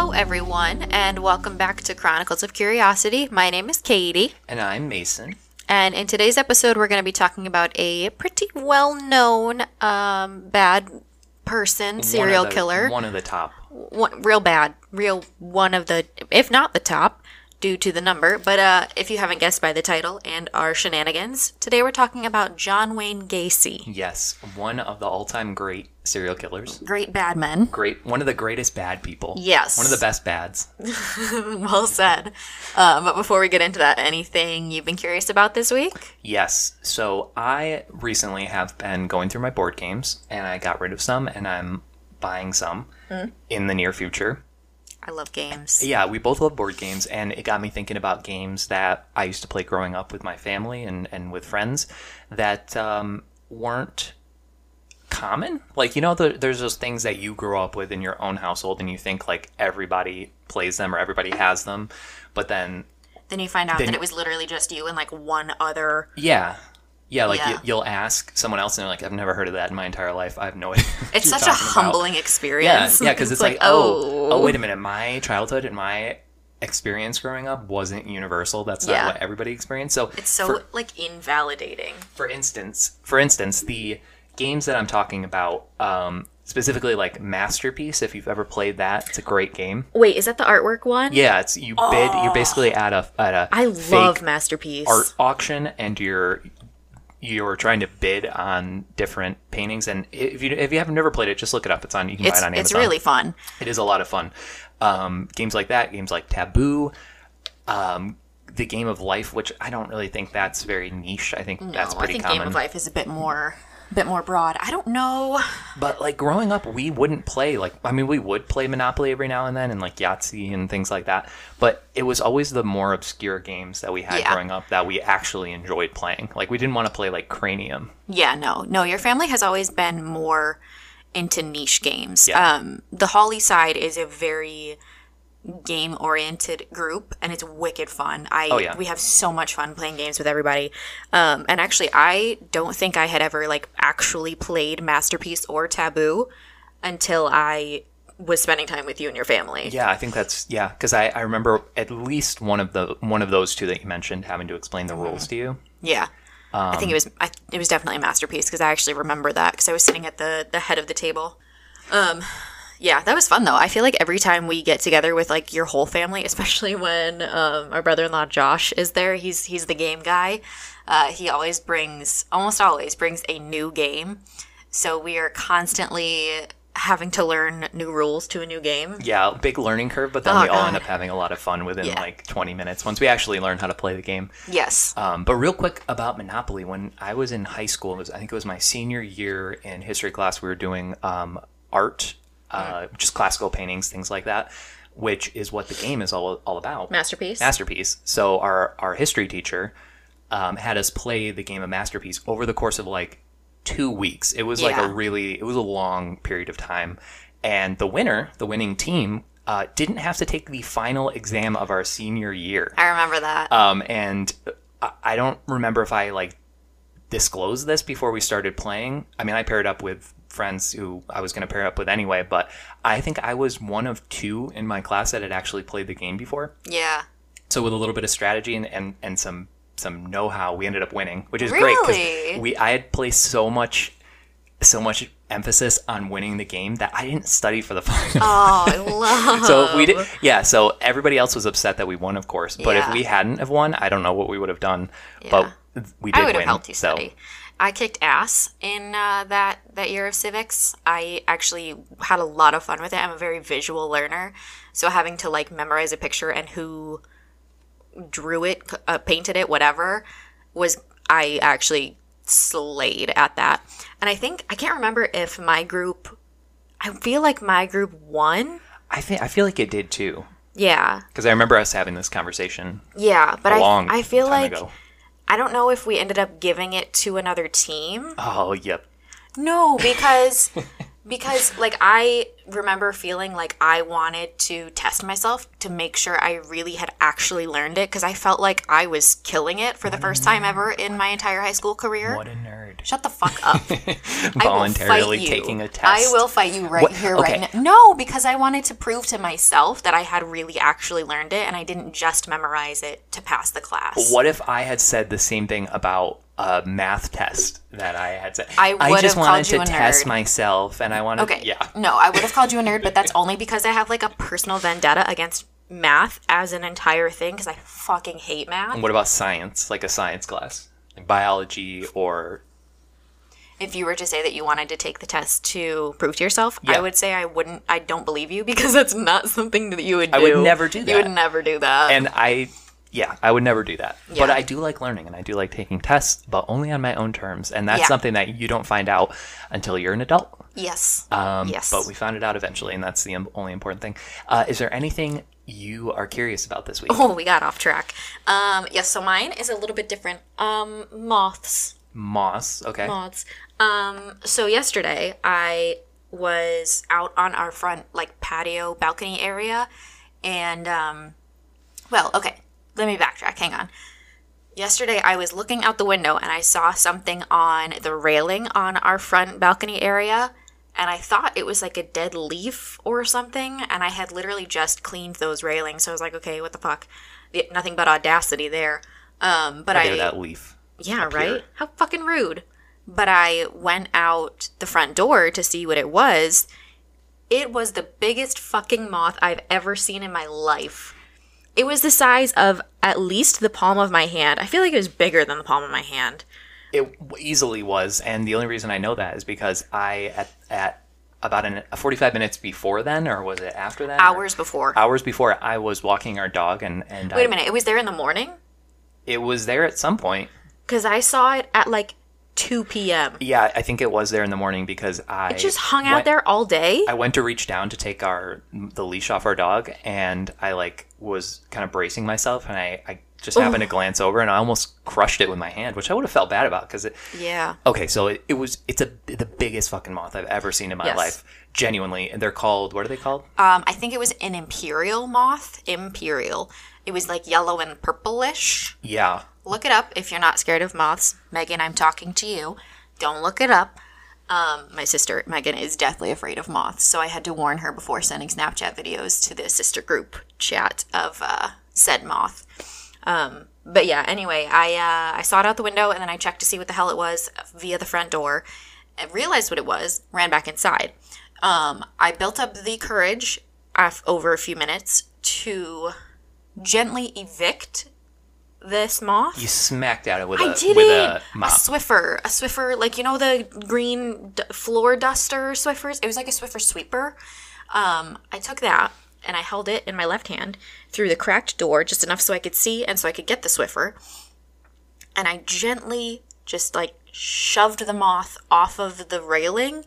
Hello, everyone, and welcome back to Chronicles of Curiosity. My name is Katie, And I'm Mason. and in today's episode, we're going to be talking about a pretty well known um, bad person, serial One the- killer. One of the top. one, real bad, real one of the, if not the top, due to the number. But uh, if you haven't guessed by the title and our shenanigans, today we're talking about John Wayne Gacy. Yes, one of the all-time great serial killers. Great bad men. Great, one of the greatest bad people. Yes. One of the best bads. well said. Uh, but before we get into that, anything you've been curious about this week? Yes. So I recently have been going through my board games, and I got rid of some, and I'm buying some Hmm. in the near future. I love games. Yeah, we both love board games, and it got me thinking about games that I used to play growing up with my family and, and with friends that um, weren't common. Like, you know, the, there's those things that you grow up with in your own household, and you think like everybody plays them or everybody has them, but then, Then you find out Then- that it was literally just you and like one other. yeah. Yeah, like Yeah. You, you'll ask someone else, and they're like, "I've never heard of that in my entire life. I have no idea." It's such a talking about." humbling Yeah, experience. yeah, because it's, like, oh, oh, wait a minute. My childhood and my experience growing up wasn't universal. That's not Yeah. what everybody experienced. So It's so for, like invalidating. for instance, for instance, the games that I'm talking about, um, specifically like Masterpiece. If you've ever played that, it's a great game. Wait, is that the artwork one? Yeah, it's you bid. You're basically at a at a I love Masterpiece. art auction, and you're you're trying to bid on different paintings. And if you if you haven't never played it, just look it up. It's on. You can It's buy it on Amazon. it's really fun. It is a lot of fun. Um, games like that, games like Taboo, um, the Game of Life, which I don't really think that's very niche. I think that's No, I pretty think common. Game of Life is a bit more, bit more broad. I don't know. But like growing up, we wouldn't play like I mean we would play Monopoly every now and then and like Yahtzee and things like that. But it was always the more obscure games that we had Yeah. growing up that we actually enjoyed playing. Like we didn't want to play like Cranium. Yeah, no, no. Your family has always been more into niche games. Yeah. Um, the Holly side is a very game oriented group and it's wicked fun. I Oh, yeah. we have so much fun playing games with everybody. Um, and actually I don't think I had ever like actually played Masterpiece or Taboo until I was spending time with you and your family. Yeah, I think that's yeah because I, I remember at least one of the one of those two that you mentioned having to explain the rules to you. Yeah. I Um, think it was I, it was definitely a masterpiece because I actually remember that because I was sitting at the the head of the table. Um, yeah, that was fun though. I feel like every time we get together with like your whole family, especially when um, our brother-in-law Josh is there, he's he's the game guy. Uh, he always brings almost always brings a new game, so we are constantly having to learn new rules to a new game. Yeah, big learning curve, but then Oh, we all God. end up having a lot of fun within Yeah. like 20 minutes once we actually learn how to play the game. Yes. Um, but real quick about Monopoly, when I was in high school, it was I think it was my senior year in history class. We were doing um, art, uh, just classical paintings, things like that, which is what the game is all all about. Masterpiece. Masterpiece. So our our history teacher um, had us play the game of Masterpiece over the course of like two weeks. It was like a really it was a long period of time, and the winner, the winning team. Uh, didn't have to take the final exam of our senior year. I remember that. Um, and I- I don't remember if I like disclosed this before we started playing. I mean, I paired up with friends who I was going to pair up with anyway, but I think I was one of two in my class that had actually played the game before. yeah. So with a little bit of strategy and, and, and some some know-how, we ended up winning, which is great because we I had placed so much so much emphasis on winning the game that I didn't study for the final. Oh, I love. So we did, yeah. So everybody else was upset that we won, of course. But Yeah. if we hadn't have won, I don't know what we would have done. But we did I would win. have helped you so study. I kicked ass in uh, that that year of civics. I actually had a lot of fun with it. I'm a very visual learner, so having to like memorize a picture and who drew it, uh, painted it, whatever, was I actually slayed at that. And I think I can't remember if my group. I feel like my group won. I think I feel like it did too Yeah, because I remember us having this conversation yeah, but a I long I feel time like ago. I don't know if we ended up giving it to another team. Oh, yep. No, because because like I remember feeling like I wanted to test myself to make sure I really had actually learned it because I felt like I was killing it for the first time ever in my entire high school career. What a nerd. Shut the fuck up. voluntarily I will fight you. taking a test. I will fight you right What- here, okay. right now. No, because I wanted to prove to myself that I had really actually learned it and I didn't just memorize it to pass the class. What if I had said the same thing about a math test that I had said? I would just have wanted called you to test myself, and I wanted. Okay. Yeah. No, I would have called you a nerd, but that's only because I have like a personal vendetta against math as an entire thing because I fucking hate math. And what about science? Like a science class, like biology or If you were to say that you wanted to take the test to prove to yourself, Yeah. I would say I wouldn't. I don't believe you because that's not something that you would do. I would never do that. You would never do that. and I yeah, I would never do that. But I do like learning and I do like taking tests, but only on my own terms. And that's Yeah. something that you don't find out until you're an adult. yes. Um, yes. But we found it out eventually, and that's the only important thing. Uh, is there anything you are curious about this week? Oh, we got off track. Um, yes, so mine is a little bit different. Um, moths. Moss. Okay. Moths. Um, so yesterday I was out on our front like patio balcony area and um well, okay. Let me backtrack. Hang on. Yesterday I was looking out the window and I saw something on the railing on our front balcony area and I thought it was like a dead leaf or something and I had literally just cleaned those railings. So I was like, okay, what the fuck? Nothing but audacity there. Um, but How I that leaf. yeah, right? here. How fucking rude. But I went out the front door to see what it was. It was the biggest fucking moth I've ever seen in my life. It was the size of at least the palm of my hand. I feel like it was bigger than the palm of my hand. It easily was, and the only reason I know that is because I at at about an, 45 minutes before then, or was it after that? Hours before. hours before, I was walking our dog, and and Wait I- a minute, it was there in the morning? it was there at some point. Because I saw it at like 2 p.m. Yeah, I think it was there in the morning because I It just hung out there all day? I went to reach down to take our the leash off our dog, and I like was kind of bracing myself, and I, I just happened to glance over, and I almost crushed it with my hand, which I would have felt bad about because it. yeah. Okay, so it, it was it's a the biggest fucking moth I've ever seen in my Yes. life, genuinely. And they're called what are they called? Um, I think it was an imperial moth. Imperial. It was like yellow and purplish. Yeah, Look it up if you're not scared of moths. Megan, I'm talking to you. Don't look it up. Um, my sister, Megan, is deathly afraid of moths, so I had to warn her before sending Snapchat videos to the sister group chat of uh, said moth. Um, but yeah, anyway, I uh, I saw it out the window and then I checked to see what the hell it was via the front door, and realized what it was. Ran back inside. Um, I built up the courage over a few minutes to gently evict this moth. you smacked at it with I a did with it. a A. Swiffer, a Swiffer, like you know the green d- floor duster Swiffers. It was like a Swiffer sweeper. Um, I took that and I held it in my left hand through the cracked door just enough so I could see and so I could get the Swiffer. And I gently just like shoved the moth off of the railing,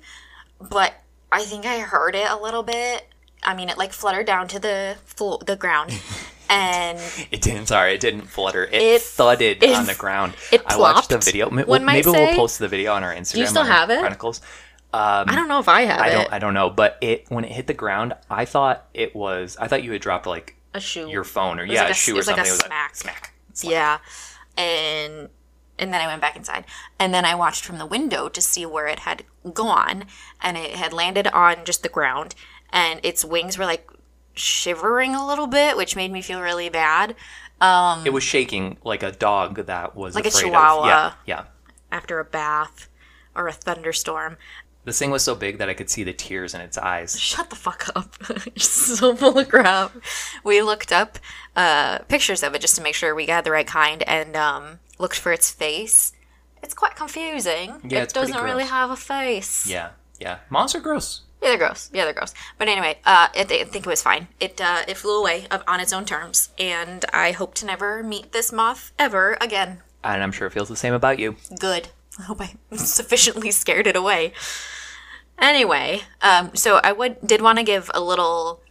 but I think I heard it a little bit. I mean, it like fluttered down to the flo- the ground, and It didn't. Sorry, it didn't flutter. It, It- thudded it- on the ground. it I watched the video. M- one might Maybe we'll post the video on our Instagram. Do You still have it? Chronicles. I um, don't know if I have I it. don't. I don't know. But it when it hit the ground, I thought it was. I thought you had dropped like a shoe. your phone or yeah, like a a- shoe it or was like a something. it was smack. a smack. Yeah. And and then I went back inside. And then I watched from the window to see where it had gone and it had landed on just the ground and its wings were like shivering a little bit, which made me feel really bad Um, It was shaking like a dog that was Like a chihuahua. Of, yeah, yeah. after a bath or a thunderstorm. This thing was so big that I could see the tears in its eyes. Shut the fuck up. You're so full of crap. We looked up uh, pictures of it just to make sure we got the right kind and um, looked for its face. It's quite confusing. Yeah, it doesn't really have a face. Yeah, yeah. Are gross. Yeah, they're gross. Yeah, they're gross. But anyway, uh, it, I think it was fine. It uh, it flew away of, on its own terms, and I hope to never meet this moth ever again. And I'm sure it feels the same about you. Good. I hope I sufficiently scared it away. Anyway, um, so I would did want to give a little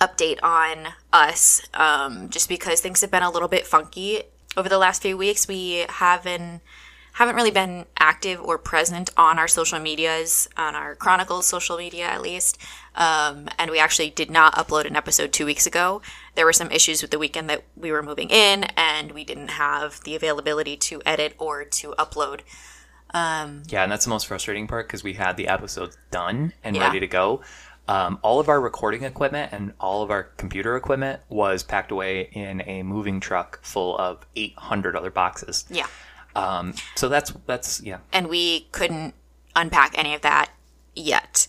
update on us, um, just because things have been a little bit funky over the last few weeks. We haven't haven't really been active or present on our social medias, on our Chronicles social media at least. Um, and we actually did not upload an episode two weeks ago. There were some issues with the weekend that we were moving in, and we didn't have the availability to edit or to upload yeah, and that's the most frustrating part because we had the episodes done and Yeah. ready to go. Um, all of our recording equipment and all of our computer equipment was packed away in a moving truck full of 800 other boxes. Yeah. Um, so that's that's yeah. and we couldn't unpack any of that yet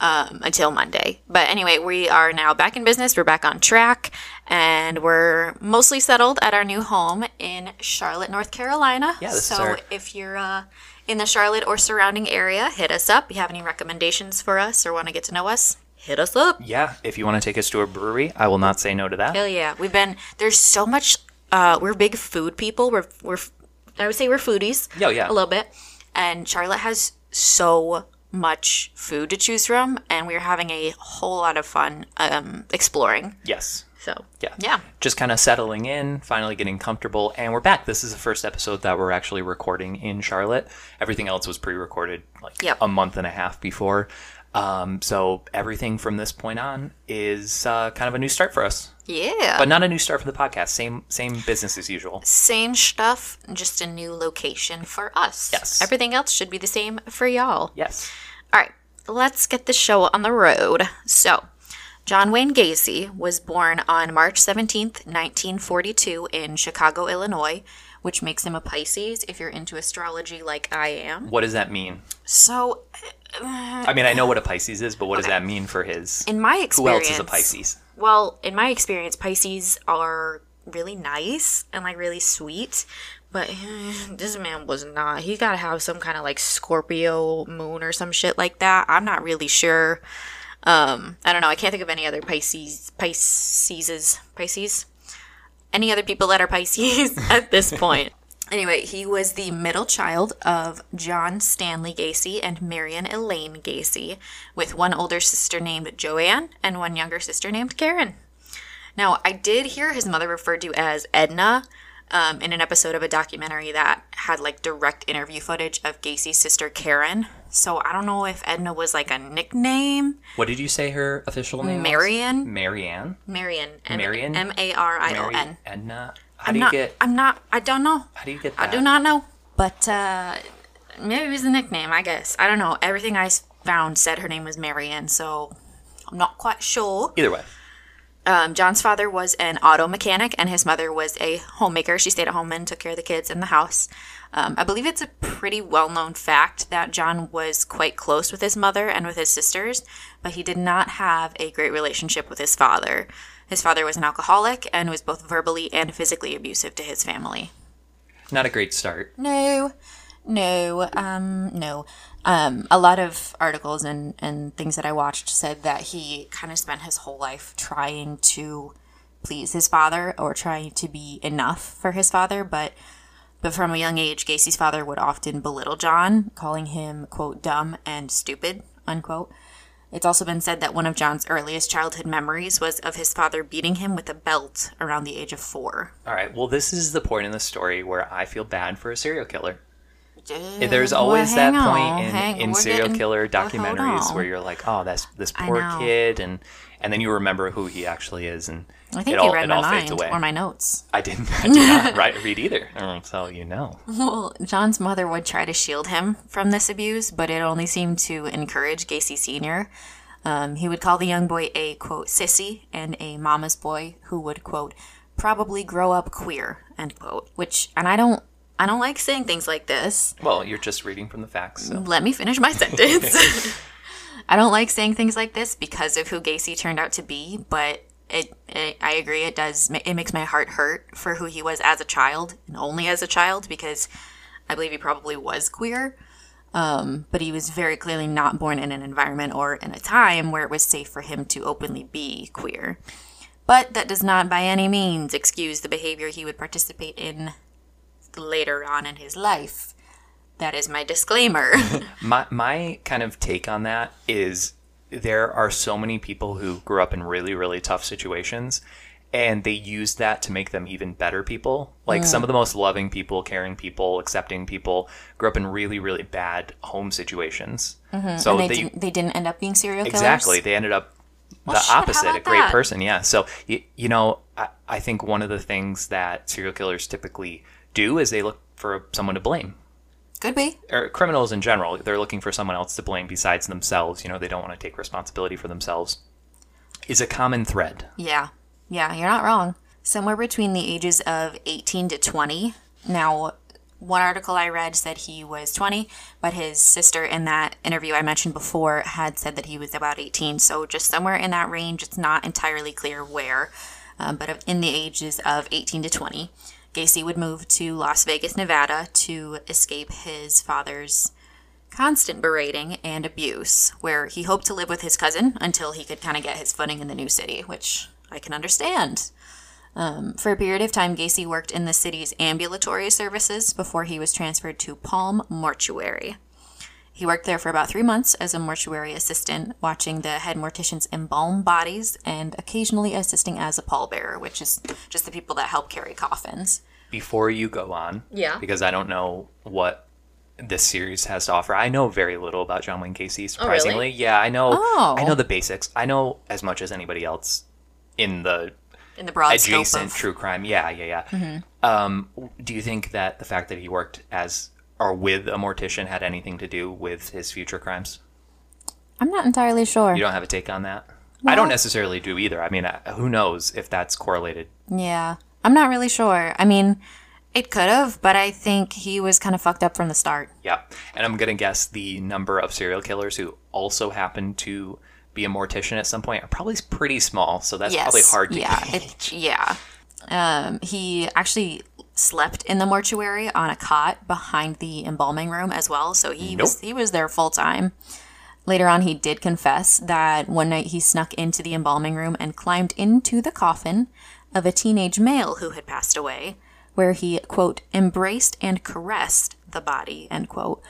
um, until Monday. But anyway, we are now back in business. We're back on track, and we're mostly settled at our new home in Charlotte, North Carolina. Yeah, this is so our- if you're uh, in the Charlotte or surrounding area, hit us up. If you have any recommendations for us or want to get to know us, hit us up. Yeah, if you want to take us to a brewery, I will not say no to that. Hell yeah, we've been there's so much. Uh, we're big food people. We're we're I would say we're foodies. Yeah, yeah. a little bit. And Charlotte has so much food to choose from, and we're having a whole lot of fun um, exploring. Yes. So Yeah. yeah, Just kind of settling in, finally getting comfortable, and we're back. This is the first episode that we're actually recording in Charlotte. Everything else was pre-recorded like Yep. a month and a half before. Um, so everything from this point on is uh, kind of a new start for us, yeah. but not a new start for the podcast. Same same business as usual. Same stuff, just a new location for us. Yes. Everything else should be the same for y'all. Yes. All right, let's get the show on the road. So, John Wayne Gacy was born on March 17th, 1942, in Chicago, Illinois, which makes him a Pisces if you're into astrology like I am. What does that mean? So, I mean, I know what a Pisces is, but what does that mean for his? in my experience, Who else is a Pisces? Well, in my experience, Pisces are really nice and like really sweet. But this man was not. He's got to have some kind of like Scorpio moon or some shit like that. I'm not really sure. Um, I don't know. I can't think of any other Pisces, Pisceses, Pisces. Any other people that are Pisces at this point. Anyway, he was the middle child of John Stanley Gacy and Marion Elaine Gacy, with one older sister named Joanne and one younger sister named Karen. Now, I did hear his mother referred to as Edna um, in an episode of a documentary that had like direct interview footage of Gacy's sister Karen. So I don't know if Edna was like a nickname. What did you say her official name? was? Marion? Marianne. Marion. M- Marion? M A R I O Mary N. Edna. How I'm do you not. get? I'm not. I don't know. How do you get that? I do not know. But uh, maybe it was a nickname. I guess I don't know. Everything I s- found said her name was Marion, so I'm not quite sure. Either way. Um, John's father was an auto mechanic, and his mother was a homemaker. She stayed at home and took care of the kids in the house. Um, I believe it's a pretty well known fact that John was quite close with his mother and with his sisters, but he did not have a great relationship with his father. His father was an alcoholic and was both verbally and physically abusive to his family. Not a great start. No, no, um, no. Um, a lot of articles and, and things that I watched said that he kind of spent his whole life trying to please his father or trying to be enough for his father, but but from a young age, Gacy's father would often belittle John, calling him quote dumb and stupid unquote. It's also been said that one of John's earliest childhood memories was of his father beating him with a belt around the age of four. All right. Well, this is the point in the story where I feel bad for a serial killer. There's always hang that point on, in, hang- in serial getting- killer documentaries on. where you're like, oh, that's this poor kid, and and then you remember who he actually is, and I think it you all, read it my mind or my notes. I didn't. I did not write, read either. So you know. Well, John's mother would try to shield him from this abuse, but it only seemed to encourage Gacy Sr. Um, he would call the young boy a, quote, sissy and a mama's boy who would, quote, probably grow up queer, end quote. Which, and I don't, I don't like saying things like this. Well, you're just reading from the facts. So. Let me finish my sentence. I don't like saying things like this because of who Gacy turned out to be, but it, it I agree it does it makes my heart hurt for who he was as a child and only as a child because I believe he probably was queer. Um, but he was very clearly not born in an environment or in a time where it was safe for him to openly be queer. But that does not by any means excuse the behavior he would participate in later on in his life. That is my disclaimer. My my kind of take on that is there are so many people who grew up in really really tough situations and they use that to make them even better people. Like some of the most loving people, caring people, accepting people grew up in really really bad home situations. So Mm-hmm. and they, they didn't, they didn't end up being serial killers. exactly they ended up Well, the shit, opposite, a great that? person. Yeah. So you, you know, I, I think one of the things that serial killers typically do is they look for someone to blame. Could be. or criminals in general, they're looking for someone else to blame besides themselves. You know, they don't want to take responsibility for themselves. Is a common thread. Yeah. Yeah, you're not wrong. Somewhere between the ages of 18 to 20. Now, one article I read said he was 20, but his sister in that interview I mentioned before had said that he was about 18. So just somewhere in that range. It's not entirely clear where, um, but in the ages of 18 to 20. Gacy would move to Las Vegas, Nevada to escape his father's constant berating and abuse, where he hoped to live with his cousin until he could kind of get his footing in the new city, which I can understand. Um, for a period of time, Gacy worked in the city's ambulatory services before he was transferred to Palm Mortuary. He worked there for about three months as a mortuary assistant, watching the head morticians embalm bodies and occasionally assisting as a pallbearer, which is just the people that help carry coffins. Before you go on, Yeah. because I don't know what this series has to offer. I know very little about John Wayne Gacy. Surprisingly, yeah, I know. Oh. I know the basics. I know as much as anybody else in the In the broad adjacent of, Mm-hmm. true crime. Yeah, yeah, yeah. Um, do you think that the fact that he worked as or with a mortician had anything to do with his future crimes? I'm not entirely sure. You don't have a take on that? I don't necessarily do either. I mean, uh, who knows if that's correlated? Yeah. I'm not really sure. I mean, it could have, but I think he was kind of fucked up from the start. Yeah. And I'm going to guess the number of serial killers who also happen to be a mortician at some point are probably pretty small. So that's yes. probably hard to yeah, it, yeah. Um, he actually slept in the mortuary on a cot behind the embalming room as well, so he was he was there full time. Later on, he did confess that one night he snuck into the embalming room and climbed into the coffin of a teenage male who had passed away, where he quote embraced and caressed the body end quote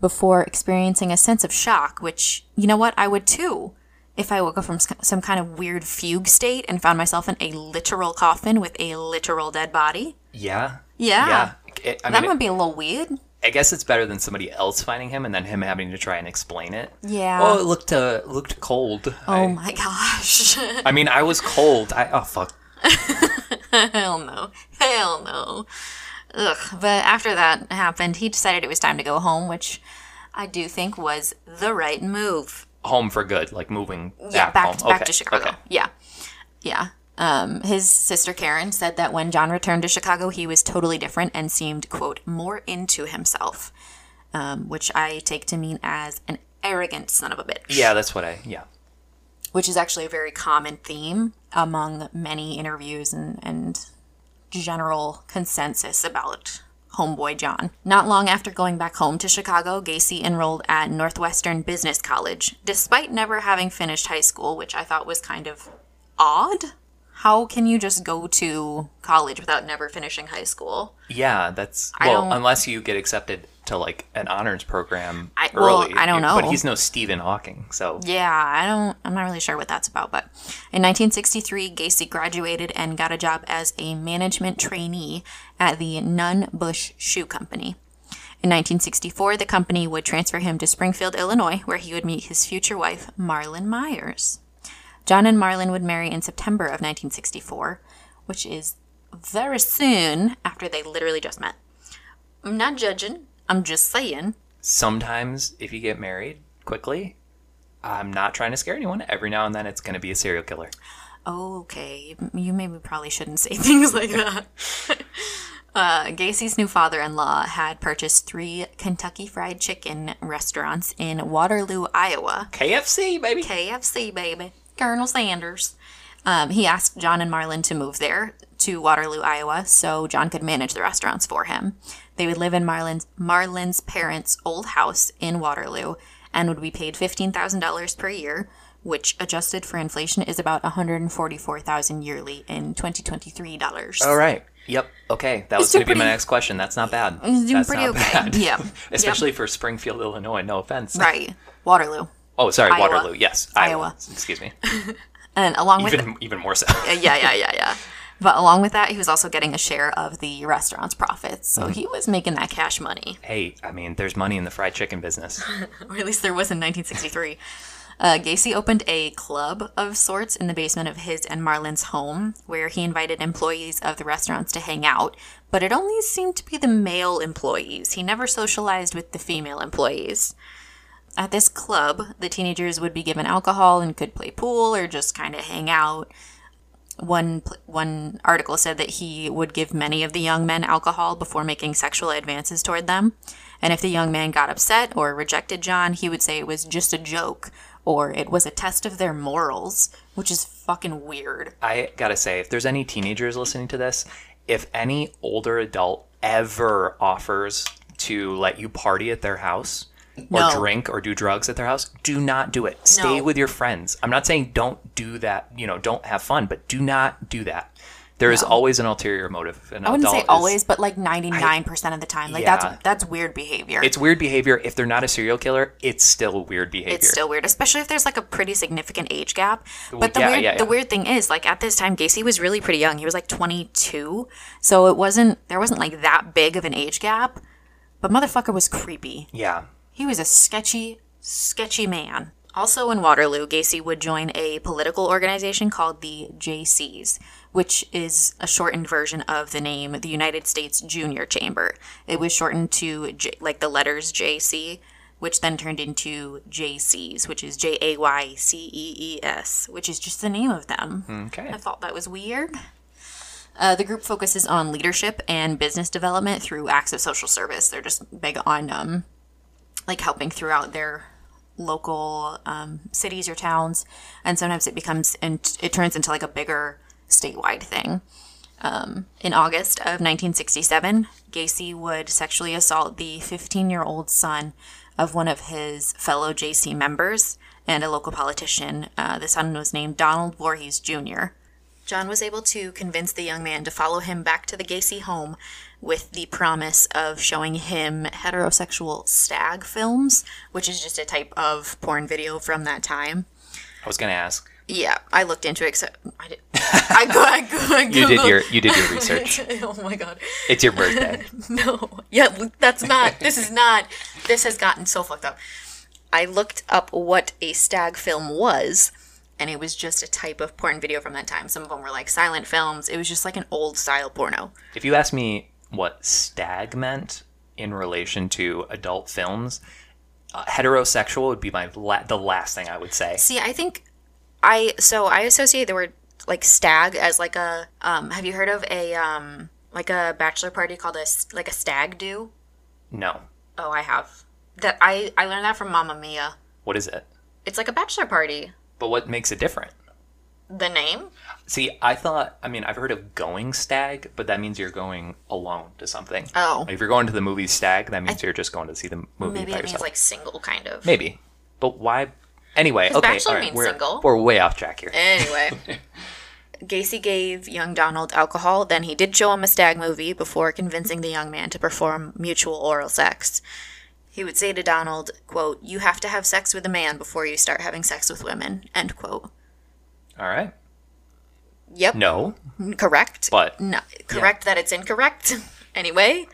before experiencing a sense of shock, which you know what I would too if I woke up from some kind of weird fugue state and found myself in a literal coffin with a literal dead body. Yeah. Yeah. Yeah. It- I that mean, would be a little weird. I guess it's better than somebody else finding him and then him having to try and explain it. Yeah. Oh, it looked uh, looked cold. Oh I, my gosh. I mean, I was cold. I oh fuck. Hell no. Hell no. Ugh. But after that happened, he decided it was time to go home, which I do think was the right move. Home for good, like moving Yeah, back, back, home. back okay. to Chicago. Okay. Yeah. Yeah. Um, his sister Karen said that when John returned to Chicago, he was totally different and seemed, quote, more into himself, um, which I take to mean as an arrogant son of a bitch. Yeah, that's what I. Yeah. Which is actually a very common theme among many interviews and, and general consensus about Homeboy John. Not long after going back home to Chicago, Gacy enrolled at Northwestern Business College, despite never having finished high school, which I thought was kind of odd. How can you just go to college without never finishing high school? Yeah, that's well, unless you get accepted to like an honors program I- well, early. I don't know. But he's no Stephen Hawking, so Yeah, I don't, I'm not really sure what that's about. But in 1963, Gacy graduated and got a job as a management trainee at the Nunn Bush Shoe Company. In 1964, the company would transfer him to Springfield, Illinois, where he would meet his future wife, Marlon Myers. John and Marlon would marry in September of 1964, which is very soon after they literally just met. I'm not judging, I'm just saying. sometimes if you get married quickly, I'm not trying to scare anyone. Every now and then, it's going to be a serial killer. Okay, you maybe probably shouldn't say things like that. uh, Gacy's new father in law had purchased three Kentucky Fried Chicken restaurants in Waterloo, Iowa. KFC, baby. KFC, baby. Colonel Sanders. Um, he asked John and Marlon to move there to Waterloo, Iowa, so John could manage the restaurants for him. They would live in Marlynn's, Marlon's parents' old house in Waterloo and would be paid $15,000 per year, which adjusted for inflation is about 144,000 yearly in 2023 dollars. All right. Yep. Okay. That was going to be my next question. That's not bad. doing That's pretty not okay. bad. Yeah. Especially for Springfield, Illinois. No offense. Right. Waterloo. Oh, sorry. Iowa. Waterloo. Yes. Iowa. Excuse me. And along with Even even more so. yeah, yeah, yeah, yeah. But along with that, he was also getting a share of the restaurant's profits. So he was making that cash money. hey, I mean, there's money in the fried chicken business. or at least there was in 1963. Uh, Gacy opened a club of sorts in the basement of his and Marlynn's home, where he invited employees of the restaurants to hang out, but it only seemed to be the male employees. He never socialized with the female employees. At this club, the teenagers would be given alcohol and could play pool or just kind of hang out. One one article said that he would give many of the young men alcohol before making sexual advances toward them. And if the young man got upset or rejected John, he would say it was just a joke or it was a test of their morals, which is fucking weird. I gotta say, if there's any teenagers listening to this, if any older adult ever offers to let you party at their house or No. drink or do drugs at their house, do not do it. Stay No. with your friends. I'm not saying don't do that, you know, don't have fun, but do not do that. There is always an ulterior motive. An I wouldn't say is- always, but like 99% of the time. Like Yeah. that's that's weird behavior. It's weird behavior. If they're not a serial killer, it's still weird behavior. it's still weird, especially if there's like a pretty significant age gap. But the yeah, weird, yeah. the weird thing is, like at this time, Gacy was really pretty young. He was like 22, so it wasn't there wasn't like that big of an age gap. But motherfucker was creepy. yeah. He was a sketchy, sketchy man. Also in Waterloo, Gacy would join a political organization called the JCs, which is a shortened version of the name the United States Junior Chamber. It was shortened to J- like the letters JC, which then turned into JCs, which is J A Y C E E S, which is just the name of them. Okay. I thought that was weird. Uh, the group focuses on leadership and business development through acts of social service. They're just big on um, like helping throughout their local um, cities or towns, and sometimes it becomes and it turns into like a bigger statewide thing. Um, in August of 1967, Gacy would sexually assault the 15 year old son of one of his fellow JC members and a local politician. Uh, the son was named Donald Voorhees Jr. John was able to convince the young man to follow him back to the Gacy home with the promise of showing him heterosexual stag films, which is just a type of porn video from that time. I was gonna ask. Yeah, I looked into it. Except I did. I go. I go. I You did your you did your research. oh my god. It's your birthday. No. Yeah, that's not. This is not. This has gotten so fucked up. I looked up what a stag film was, and it was just a type of porn video from that time. Some of them were like silent films. It was just like an old style porno. If you ask me what stag meant in relation to adult films, uh, heterosexual would be my la- the last thing I would say. See, I think I so I associate the word like stag as like a um have you heard of a um like a bachelor party called a like a stag do? No. Oh, I have. That I I learned that from Mamma Mia. What is it? It's like a bachelor party. But what makes it different? The name? See, I thought, I mean, I've heard of going stag, but that means you're going alone to something. Oh. Like, if you're going to the movie stag, that means you're just going to see the movie Maybe by it means like single kind of. Maybe. But why? Anyway, okay. bachelor all right, means we're, single. We're way off track here. Anyway. Gacy gave young Donald alcohol, then he did show him a stag movie before convincing the young man to perform mutual oral sex. He would say to Donald, quote, You have to have sex with a man before you start having sex with women, end quote. All right. Yep. No, Correct. but No, correct that it's incorrect. anyway,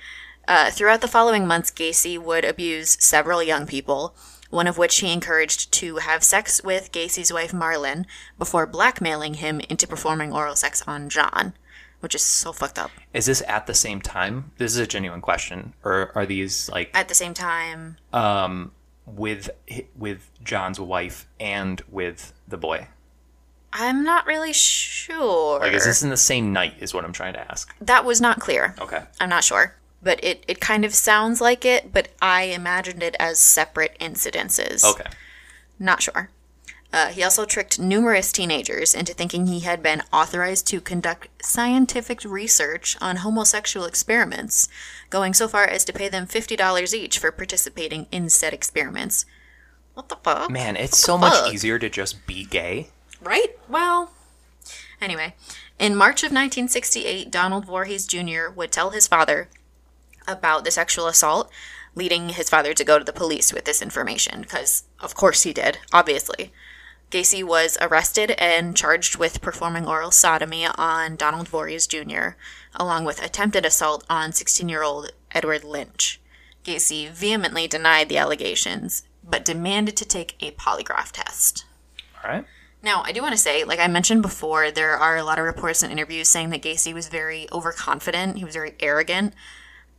uh, throughout the following months, Gacy would abuse several young people, one of which he encouraged to have sex with Gacy's wife Marlynn before blackmailing him into performing oral sex on John, which is so fucked up. is this at the same time? This is a genuine question, or are these like At the same time, Um, with with John's wife and with the boy? I'm not really sure. Like, is this in the same night? Is what I'm trying to ask. that was not clear. Okay. I'm not sure. But it, it kind of sounds like it, but I imagined it as separate incidences. Okay. Not sure. Uh, he also tricked numerous teenagers into thinking he had been authorized to conduct scientific research on homosexual experiments, going so far as to pay them $50 each for participating in said experiments. What the fuck? Man, it's so much fuck? easier to just be gay. Right? Well, anyway, in March of 1968, Donald Voorhees Jr. would tell his father about the sexual assault, leading his father to go to the police with this information, because of course he did, obviously. Gacy was arrested and charged with performing oral sodomy on Donald Voorhees Jr., along with attempted assault on 16 year old Edward Lynch. Gacy vehemently denied the allegations, but demanded to take a polygraph test. All right. Now, I do want to say, like I mentioned before, there are a lot of reports and interviews saying that Gacy was very overconfident. He was very arrogant.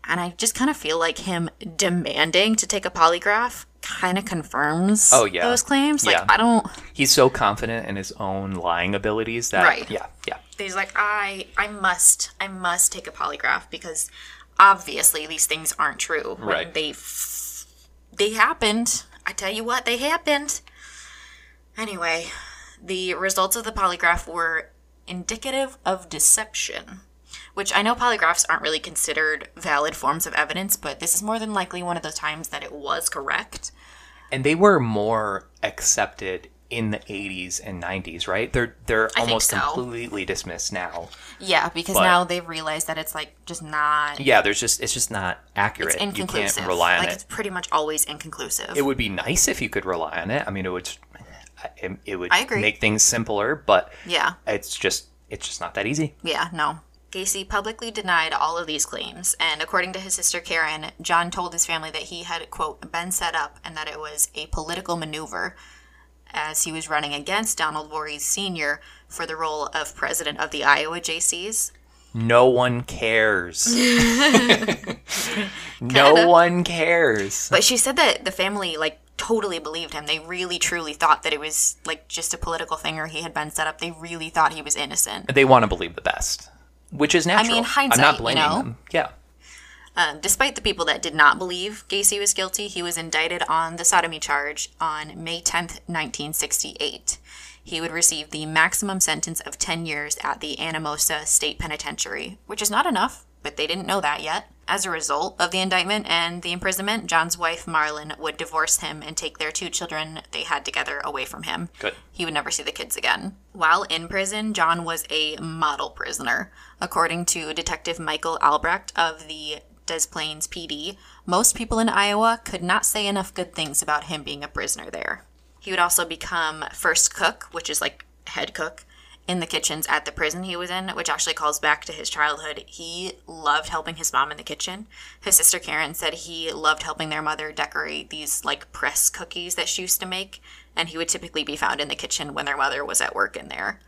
And I just kind of feel like him demanding to take a polygraph kind of confirms Oh, yeah. those claims. Like, Yeah. I don't. He's so confident in his own lying abilities that Right. yeah, yeah. He's like, I, I must, I must take a polygraph because obviously these things aren't true. When Right. They, f- they happened. I tell you what, they happened. Anyway, the results of the polygraph were indicative of deception. Which I know polygraphs aren't really considered valid forms of evidence, but this is more than likely one of the times that it was correct. And they were more accepted in the 80s and 90s, right? They're they're think almost so. completely dismissed now. Yeah, because But- now they've realized that it's like just not. Yeah, there's just it's just not accurate. It's You can't rely on like it. it's pretty much always inconclusive. It would be nice if you could rely on it. I mean, it would it, it would I agree. make things simpler, but yeah. it's just it's just not that easy. Yeah, no. Gacy publicly denied all of these claims, and according to his sister Karen, John told his family that he had, quote, been set up and that it was a political maneuver as he was running against Donald Voorhees Sr. for the role of president of the Iowa JCs. No one cares. no one cares. But she said that the family, like, totally believed him. They really, truly thought that it was, like, just a political thing or he had been set up. They really thought he was innocent. They want to believe the best, which is natural. I mean, hindsight, I'm not you blaming know? them. Yeah. Um, despite the people that did not believe Gacy was guilty, he was indicted on the sodomy charge on May 10th, 1968. He would receive the maximum sentence of 10 years at the Anamosa State Penitentiary, which is not enough, but they didn't know that yet. As a result of the indictment and the imprisonment, John's wife Marlon would divorce him and take their two children they had together away from him. Good. He would never see the kids again. While in prison, John was a model prisoner. According to Detective Michael Albrecht of the Des Plaines PD, most people in Iowa could not say enough good things about him being a prisoner there. He would also become first cook, which is like head cook, in the kitchens at the prison he was in, which actually calls back to his childhood. He loved helping his mom in the kitchen. His sister Karen said he loved helping their mother decorate these like press cookies that she used to make, and he would typically be found in the kitchen when their mother was at work in there.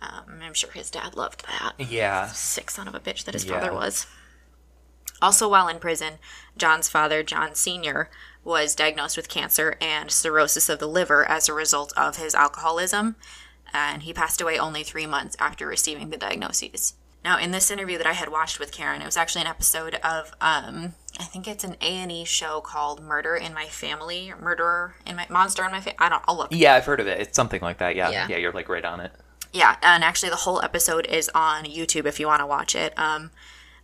Um, I'm sure his dad loved that Yeah. sick son of a bitch that his Yeah. father was. Also, while in prison, John's father, John Sr., was diagnosed with cancer and cirrhosis of the liver as a result of his alcoholism, and he passed away only three months after receiving the diagnoses. Now, in this interview that I had watched with Karen, it was actually an episode of, um, I think it's an A and E show called "Murder in My Family," or "Murder in My Monster in My Family." I don't. I'll look. Yeah, I've heard of it. It's something like that. Yeah. Yeah. Yeah, you're like right on it. Yeah, and actually, the whole episode is on YouTube if you want to watch it. Um,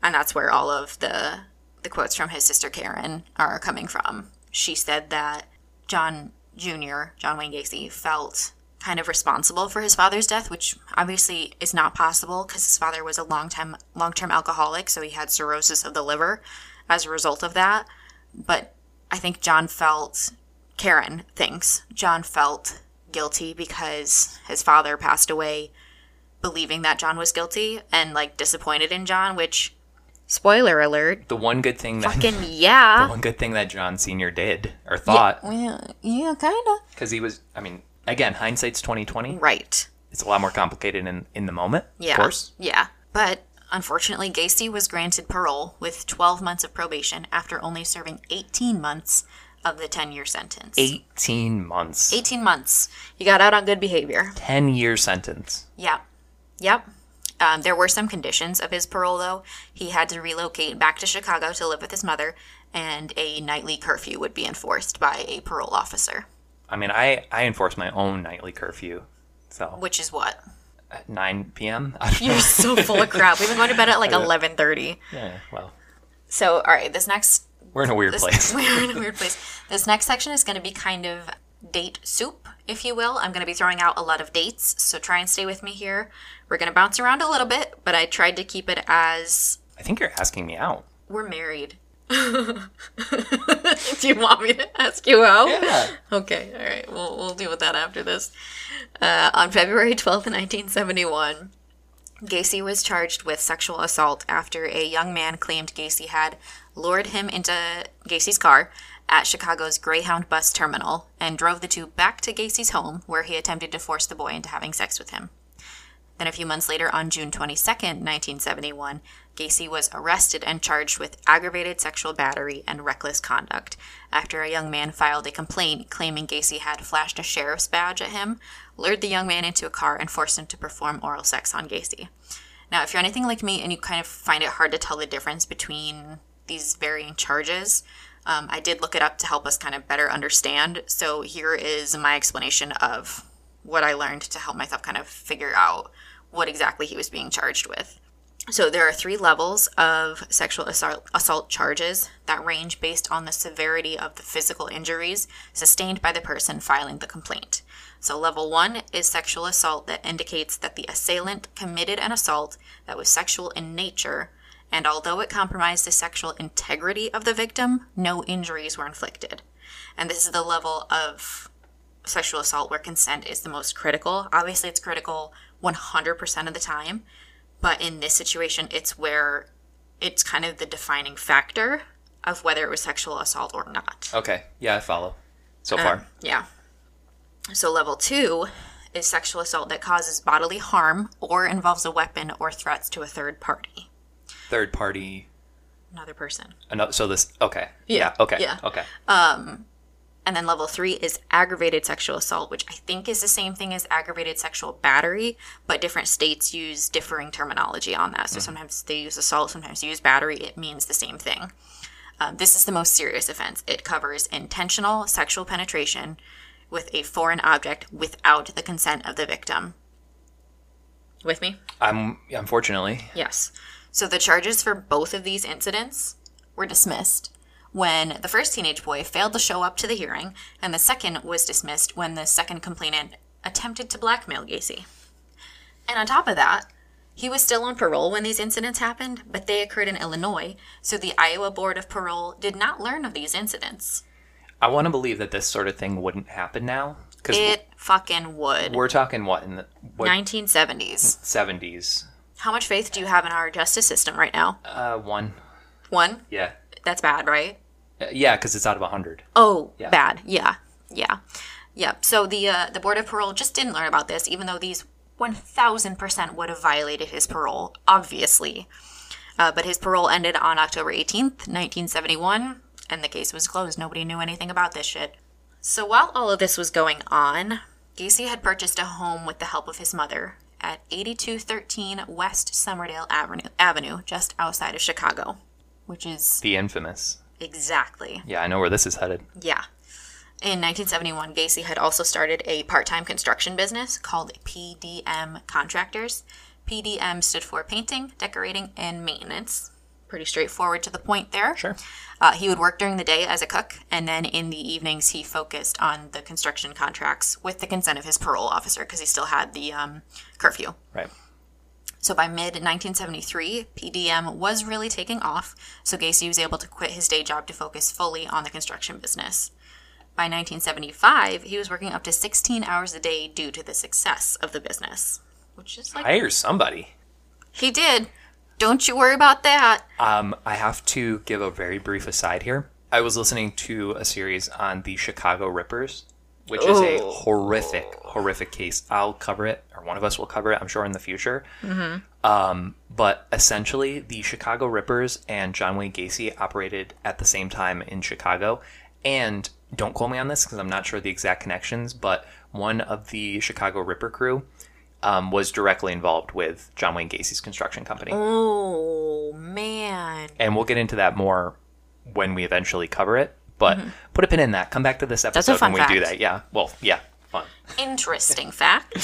and that's where all of the the quotes from his sister Karen are coming from. She said that John Jr., John Wayne Gacy, felt kind of responsible for his father's death, which obviously is not possible because his father was a long time long term alcoholic, so he had cirrhosis of the liver as a result of that. But I think John felt Karen thinks John felt guilty because his father passed away believing that John was guilty and like disappointed in John, which spoiler alert, The one good thing that fucking yeah. The one good thing that John Senior did or thought Yeah, yeah, kind of. because he was. I mean, again, hindsight's twenty twenty. Right. It's a lot more complicated in in the moment. Yeah. Of course. Yeah. But unfortunately, Gacy was granted parole with 12 months of probation after only serving 18 months of the 10 year sentence. Eighteen months. 18 months. He got out on good behavior. Ten year sentence. Yeah. Yep. Um, there were some conditions of his parole, though. He had to relocate back to Chicago to live with his mother, and a nightly curfew would be enforced by a parole officer. I mean, I I enforce my own nightly curfew. So Which is what? at nine p.m. I don't know. You're so full of crap. We've been going to bed at like 11:30. Yeah. Well, So, all right, this next we're in a weird this, place. we're in a weird place. This next section is going to be kind of date soup, if you will. I'm going to be throwing out a lot of dates, so try and stay with me here. We're going to bounce around a little bit, but I tried to keep it as I think you're asking me out. we're married. Do you want me to ask you out? Yeah. Okay, all right. We'll, we'll deal with that after this. Uh, on February 12th, 1971, Gacy was charged with sexual assault after a young man claimed Gacy had lured him into Gacy's car at Chicago's Greyhound bus terminal and drove the two back to Gacy's home, where he attempted to force the boy into having sex with him. Then, a few months later, on June 22nd, 1971, Gacy was arrested and charged with aggravated sexual battery and reckless conduct after a young man filed a complaint claiming Gacy had flashed a sheriff's badge at him, lured the young man into a car, and forced him to perform oral sex on Gacy. Now, if you're anything like me and you kind of find it hard to tell the difference between these varying charges, um, I did look it up to help us kind of better understand. So here is my explanation of what I learned to help myself kind of figure out what exactly he was being charged with. So there are three levels of sexual assault, assault charges that range based on the severity of the physical injuries sustained by the person filing the complaint. So level 1 is sexual assault that indicates that the assailant committed an assault that was sexual in nature and although it compromised the sexual integrity of the victim, no injuries were inflicted. And this is the level of sexual assault where consent is the most critical. Obviously, it's critical 100% of the time, but in this situation, it's where it's kind of the defining factor of whether it was sexual assault or not. Okay. Yeah, I follow. So far. Um, yeah. So, level two is sexual assault that causes bodily harm or involves a weapon or threats to a third party, Third party. another person. Another, so this. Okay. Yeah, Okay. yeah. Okay. Um, And then level three is aggravated sexual assault, which I think is the same thing as aggravated sexual battery, but different states use differing terminology on that. So sometimes they use assault, sometimes they use battery. It means the same thing. Um, this is the most serious offense. It covers intentional sexual penetration with a foreign object without the consent of the victim. With me? I'm unfortunately. Yes. So the charges for both of these incidents were dismissed when the first teenage boy failed to show up to the hearing, and the second was dismissed when the second complainant attempted to blackmail Gacy. And on top of that, he was still on parole when these incidents happened, but they occurred in Illinois, so the Iowa Board of Parole did not learn of these incidents. I want to believe that this sort of thing wouldn't happen now because It fucking would. we're talking what in the what 1970s. 70s. How much faith do you have in our justice system right now? Uh, one. One? Yeah. That's bad, right? Yeah, because it's out of a hundred. Oh, Yeah. bad. Yeah, yeah, yeah. So the uh, the board of parole just didn't learn about this, even though these one thousand percent would have violated his parole, obviously. Uh, but his parole ended on October eighteenth, nineteen seventy one, and the case was closed. Nobody knew anything about this shit. So while all of this was going on, Gacy had purchased a home with the help of his mother at 8213 West Somerdale Avenue, Avenue, just outside of Chicago, which is The infamous. Exactly Yeah, I know where this is headed. yeah. In 1971, Gacy had also started a part time construction business called PDM Contractors. PDM stood for Painting, Decorating, and Maintenance. Pretty straightforward to the point there. Sure. Uh, he would work during the day as a cook, and then in the evenings, he focused on the construction contracts with the consent of his parole officer because he still had the um, curfew. Right. So by mid 1973, PDM was really taking off, so Gacy was able to quit his day job to focus fully on the construction business. By 1975, he was working up to 16 hours a day due to the success of the business, which is like Hire somebody. he did. Don't you worry about that. Um, I have to give a very brief aside here. I was listening to a series on the Chicago Rippers, which is a Oh. horrific, horrific case. I'll cover it, or one of us will cover it, I'm sure, in the future. Um, but essentially, the Chicago Rippers and John Wayne Gacy operated at the same time in Chicago. And don't quote me on this because I'm not sure the exact connections, but one of the Chicago Ripper crew um, was directly involved with John Wayne Gacy's construction company Oh man. and we'll get into that more when we eventually cover it. But put a pin in that. Come back to this episode Mm-hmm. when we do that. Yeah. Well, yeah, fun. Interesting fact.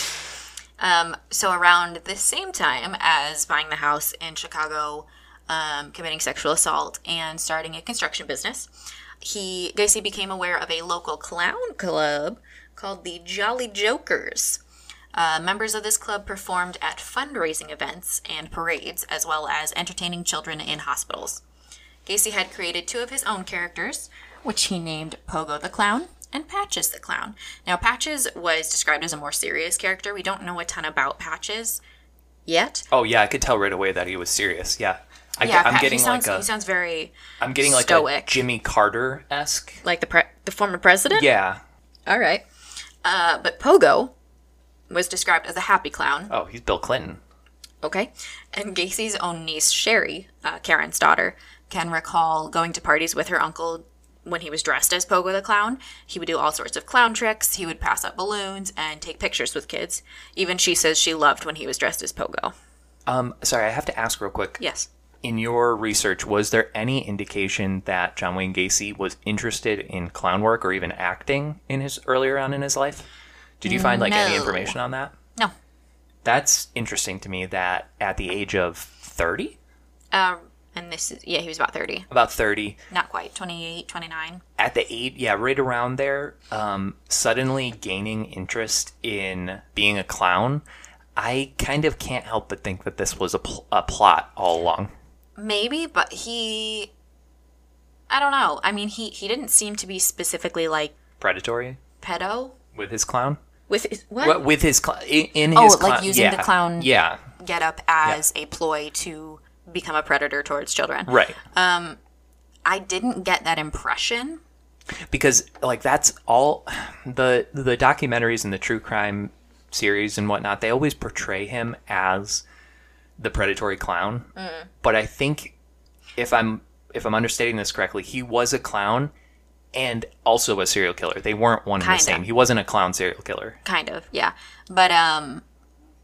Um, so around the same time as buying the house in Chicago, um, committing sexual assault, and starting a construction business, he Gacy became aware of a local clown club called the Jolly Jokers. Uh, members of this club performed at fundraising events and parades, as well as entertaining children in hospitals. Gacy had created two of his own characters, which he named Pogo the Clown and Patches the Clown. Now, Patches was described as a more serious character. We don't know a ton about Patches yet. Oh yeah, I could tell right away that he was serious. Yeah. I, yeah, am getting sounds, like a he sounds very I'm getting like stoic. a Jimmy Carter esque. like the pre- the former president. Yeah. All right. Uh, but Pogo was described as a happy clown. Oh, he's Bill Clinton. Okay. And Gacy's own niece, Sherry, uh, Karen's daughter, can recall going to parties with her uncle when he was dressed as Pogo the Clown. He would do all sorts of clown tricks. He would pass out balloons and take pictures with kids. Even she says she loved when he was dressed as Pogo. Um, sorry, I have to ask real quick. Yes. In your research, was there any indication that John Wayne Gacy was interested in clown work or even acting in his earlier on in his life? Did you find like any information on that? No. That's interesting to me that at the age of 30, Um, and this is, yeah, he was about 30. about 30, Not quite. 28, 29. at the age, yeah, right around there, um, suddenly gaining interest in being a clown, I kind of can't help but think that this was a, pl- a plot all along. Maybe, but he. I don't know. I mean, he, he didn't seem to be specifically like Predatory pedo with his clown? with his, what? What, with his cl- in, in Oh, his like clown- using the clown- Yeah, get up as a ploy to become a predator towards children. right. Um, I didn't get that impression. because like that's all the the documentaries and the true crime series and whatnot. They always portray him as the predatory clown, Mm. but I think if I'm if I'm understanding this correctly, he was a clown and also a serial killer. They weren't one and the same. He wasn't a clown serial killer. Kind of, yeah. But um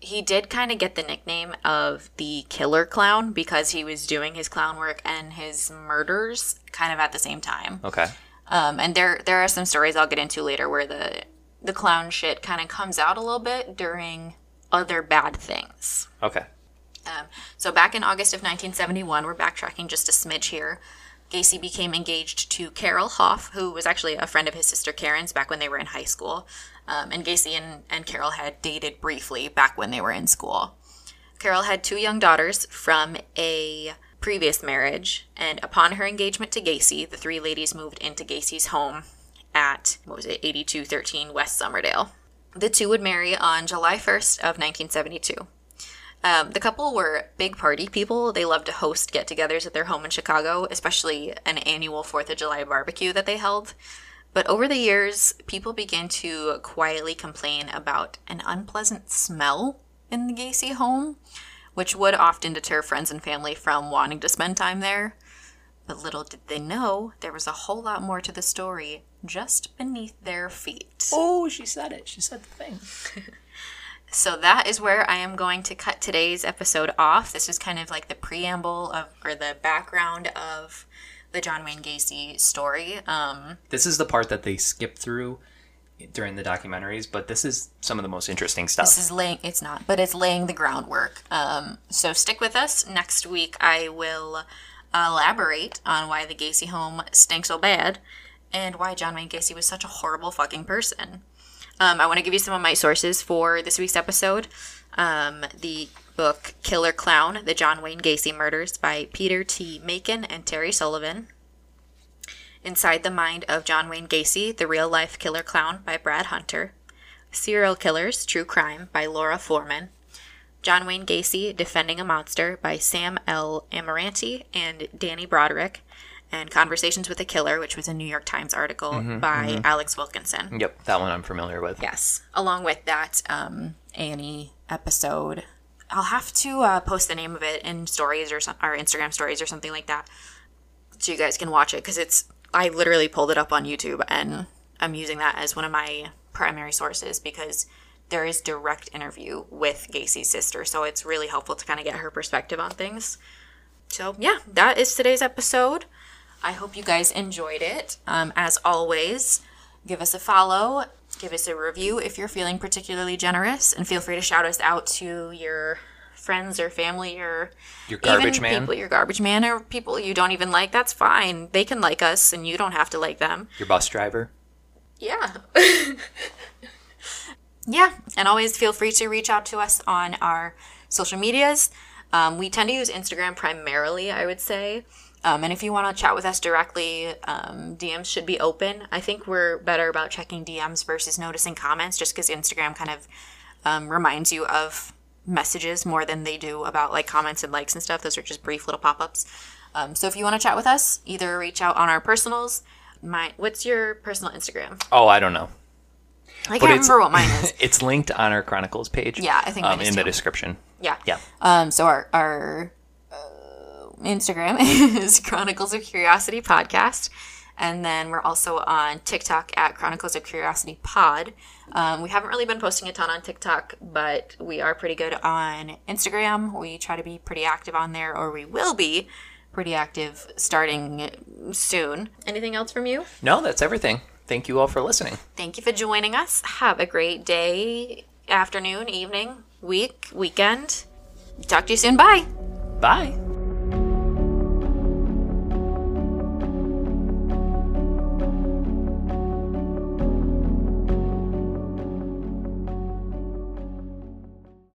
he did kind of get the nickname of the killer clown because he was doing his clown work and his murders kind of at the same time. Okay. Um and there there are some stories I'll get into later where the the clown shit kind of comes out a little bit during other bad things. Okay. Um, so back in August of 1971, we're backtracking just a smidge here. Gacy became engaged to Carol Hoff, who was actually a friend of his sister Karen's back when they were in high school. Um, and Gacy and, and Carol had dated briefly back when they were in school. Carol had two young daughters from a previous marriage, and upon her engagement to Gacy, the three ladies moved into Gacy's home at, what was it, 8213 West Somerdale. The two would marry on July 1st of 1972. Um, the couple were big party people. They loved to host get togethers at their home in Chicago, especially an annual 4th of July barbecue that they held. But over the years, people began to quietly complain about an unpleasant smell in the Gacy home, which would often deter friends and family from wanting to spend time there. But little did they know, there was a whole lot more to the story just beneath their feet. Oh, she said it. She said the thing. So that is where I am going to cut today's episode off. This is kind of like the preamble of or the background of the John Wayne Gacy story. Um, This is the part that they skip through during the documentaries, but this is some of the most interesting stuff. this is laying it's not, but it's laying the groundwork. Um, so stick with us. Next week I will elaborate on why the Gacy home stinks so bad and why John Wayne Gacy was such a horrible fucking person. Um, I want to give you some of my sources for this week's episode. Um, the book Killer Clown The John Wayne Gacy Murders by Peter T. Maiken and Terry Sullivan. Inside the Mind of John Wayne Gacy The Real Life Killer Clown by Brad Hunter. Serial Killers True Crime by Laura Foreman. John Wayne Gacy Defending a Monster by Sam L. Amirante and Danny Broderick. And Conversations with a Killer, which was a New York Times article by Alex Wilkinson. Yep, that one I'm familiar with. Yes. Along with that um, Annie episode. I'll have to uh, post the name of it in stories or, some, or Instagram stories or something like that so you guys can watch it because it's, I literally pulled it up on YouTube and I'm using that as one of my primary sources because there is direct interview with Gacy's sister. So it's really helpful to kind of get her perspective on things. So, yeah, that is today's episode. I hope you guys enjoyed it. Um, as always, give us a follow, give us a review if you're feeling particularly generous, and feel free to shout us out to your friends or family or Your garbage even man. people, your garbage man, or people you don't even like. That's fine. They can like us, and you don't have to like them. Your bus driver. Yeah. yeah, and always feel free to reach out to us on our social medias. Um, we tend to use Instagram primarily, I would say. Um, and if you want to chat with us directly, um, DMs should be open. I think we're better about checking DMs versus noticing comments just because Instagram kind of um, reminds you of messages more than they do about like comments and likes and stuff. Those are just brief little pop ups. Um, so if you want to chat with us, either reach out on our personals. My what's your personal Instagram? Oh, I don't know. I But can't remember what mine is. It's linked on our Chronicles page. Yeah, I think um, in the description. Yeah. Yeah. Um, so our our Instagram is Chronicles of Curiosity Podcast, and then we're also on TikTok at Chronicles of Curiosity Pod. Um, we haven't really been posting a ton on TikTok, but we are pretty good on Instagram. We try to be pretty active on there, or we will be pretty active starting soon. Anything else from you? No, that's everything. Thank you all for listening. Thank you for joining us. Have a great day, afternoon, evening, week, weekend. Talk to you soon. Bye. Bye.